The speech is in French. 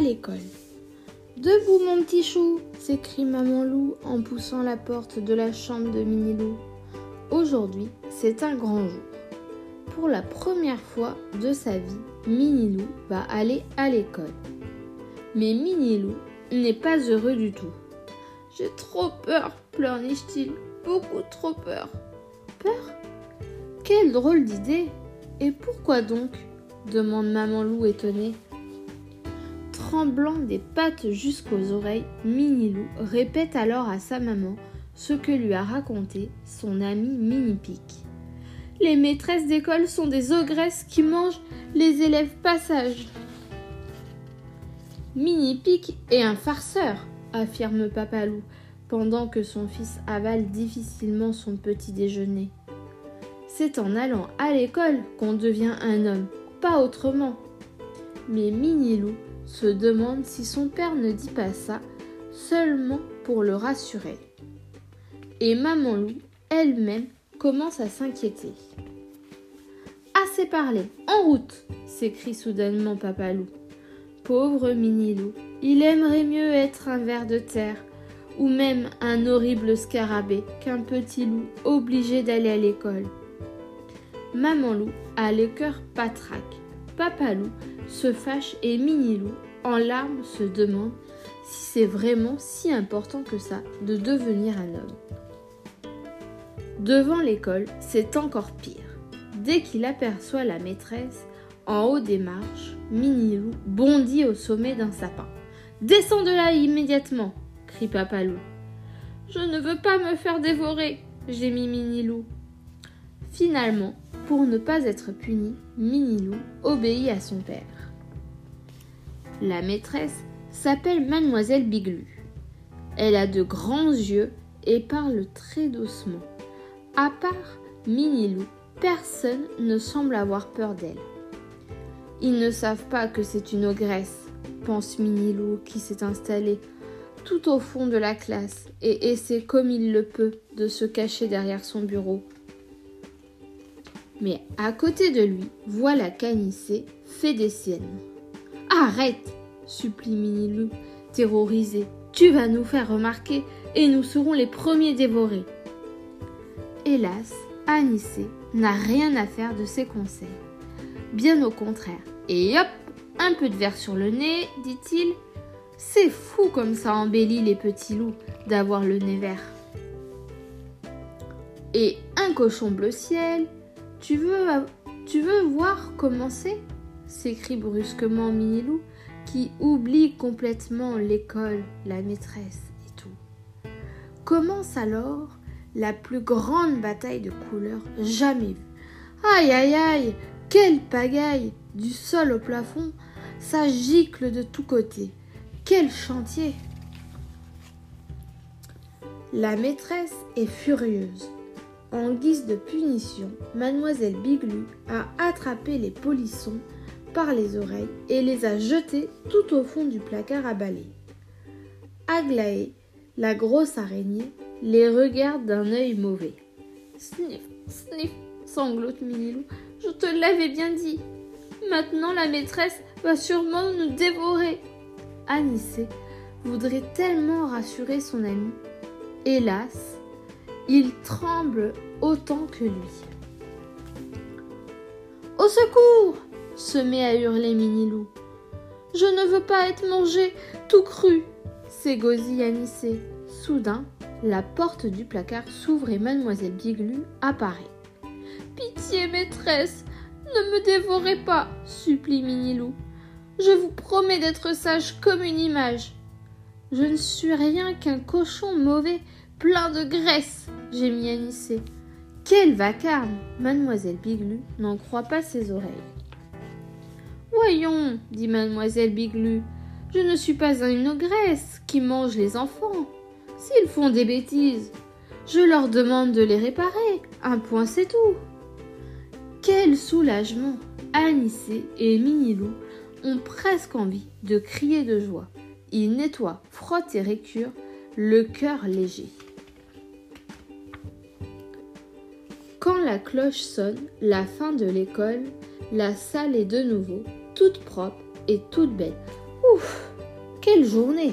l'école. Debout mon petit chou s'écrie maman loup en poussant la porte de la chambre de Minilou. Aujourd'hui, c'est un grand jour. Pour la première fois de sa vie, Minilou va aller à l'école. Mais Minilou n'est pas heureux du tout. J'ai trop peur, pleurniche-t-il. Beaucoup trop peur. Peur? Quelle drôle d'idée Et pourquoi donc? demande maman loup étonnée. Tremblant des pattes jusqu'aux oreilles, Minilou répète alors à sa maman ce que lui a raconté son ami Mini-Pic. Les maîtresses d'école sont des ogresses qui mangent les élèves passage. Mini-Pic est un farceur, affirme Papalou, pendant que son fils avale difficilement son petit déjeuner. C'est en allant à l'école qu'on devient un homme, pas autrement. Mais Minilou se demande si son père ne dit pas ça seulement pour le rassurer. Et Maman Loup, elle-même, commence à s'inquiéter. Assez parlé, en route s'écrie soudainement Papa Loup. Pauvre Minilou, il aimerait mieux être un ver de terre ou même un horrible scarabée qu'un petit loup obligé d'aller à l'école. Maman loup a le cœur patraque. Papa loup se fâche et Mini loup, en larmes, se demande si c'est vraiment si important que ça de devenir un homme. Devant l'école, c'est encore pire. Dès qu'il aperçoit la maîtresse, en haut des marches, Mini loup bondit au sommet d'un sapin. Descends de là immédiatement crie Papa Loup. Je ne veux pas me faire dévorer, gémit Minilou. Finalement, pour ne pas être puni, Minilou obéit à son père. La maîtresse s'appelle Mademoiselle Biglu. Elle a de grands yeux et parle très doucement. À part Minilou, personne ne semble avoir peur d'elle. Ils ne savent pas que c'est une ogresse, pense Minilou qui s'est installée tout au fond de la classe et essaie comme il le peut de se cacher derrière son bureau. Mais à côté de lui, voilà qu'Anissé fait des siennes. Arrête supplie Minilou, terrorisé. Tu vas nous faire remarquer et nous serons les premiers dévorés. Hélas, Anissé n'a rien à faire de ses conseils. Bien au contraire. Et hop, un peu de verre sur le nez, dit-il, c'est fou comme ça embellit les petits loups d'avoir le nez vert. Et un cochon bleu ciel, tu veux, voir comment c'est? s'écrie brusquement Minilou, qui oublie complètement l'école, la maîtresse et tout. Commence alors la plus grande bataille de couleurs jamais vue. Aïe aïe aïe, quelle pagaille Du sol au plafond, ça gicle de tous côtés. Quel chantier La maîtresse est furieuse. En guise de punition, mademoiselle Biglu a attrapé les polissons par les oreilles et les a jetés tout au fond du placard à balai. Aglaé, la grosse araignée, les regarde d'un œil mauvais. Sniff, sniff, sanglote Minilou. Je te l'avais bien dit. Maintenant la maîtresse va sûrement nous dévorer. Anissé voudrait tellement rassurer son ami. Hélas, il tremble autant que lui. Au secours se met à hurler Minilou. Je ne veux pas être mangé tout cru s'égosille Anissé. Soudain, la porte du placard s'ouvre et mademoiselle Biglu apparaît. Pitié, maîtresse, ne me dévorez pas, supplie Minilou. Je vous promets d'être sage comme une image. Je ne suis rien qu'un cochon mauvais, plein de graisse, gémit Anissé. Quel vacarme Mademoiselle Biglu n'en croit pas ses oreilles. Voyons, dit Mademoiselle Biglu, je ne suis pas une ogresse qui mange les enfants. S'ils font des bêtises, je leur demande de les réparer. Un point, c'est tout. Quel soulagement Anissé et Minilou ont presque envie de crier de joie. Ils nettoient, frottent et récurent, le cœur léger. Quand la cloche sonne, la fin de l'école, la salle est de nouveau toute propre et toute belle. Ouf Quelle journée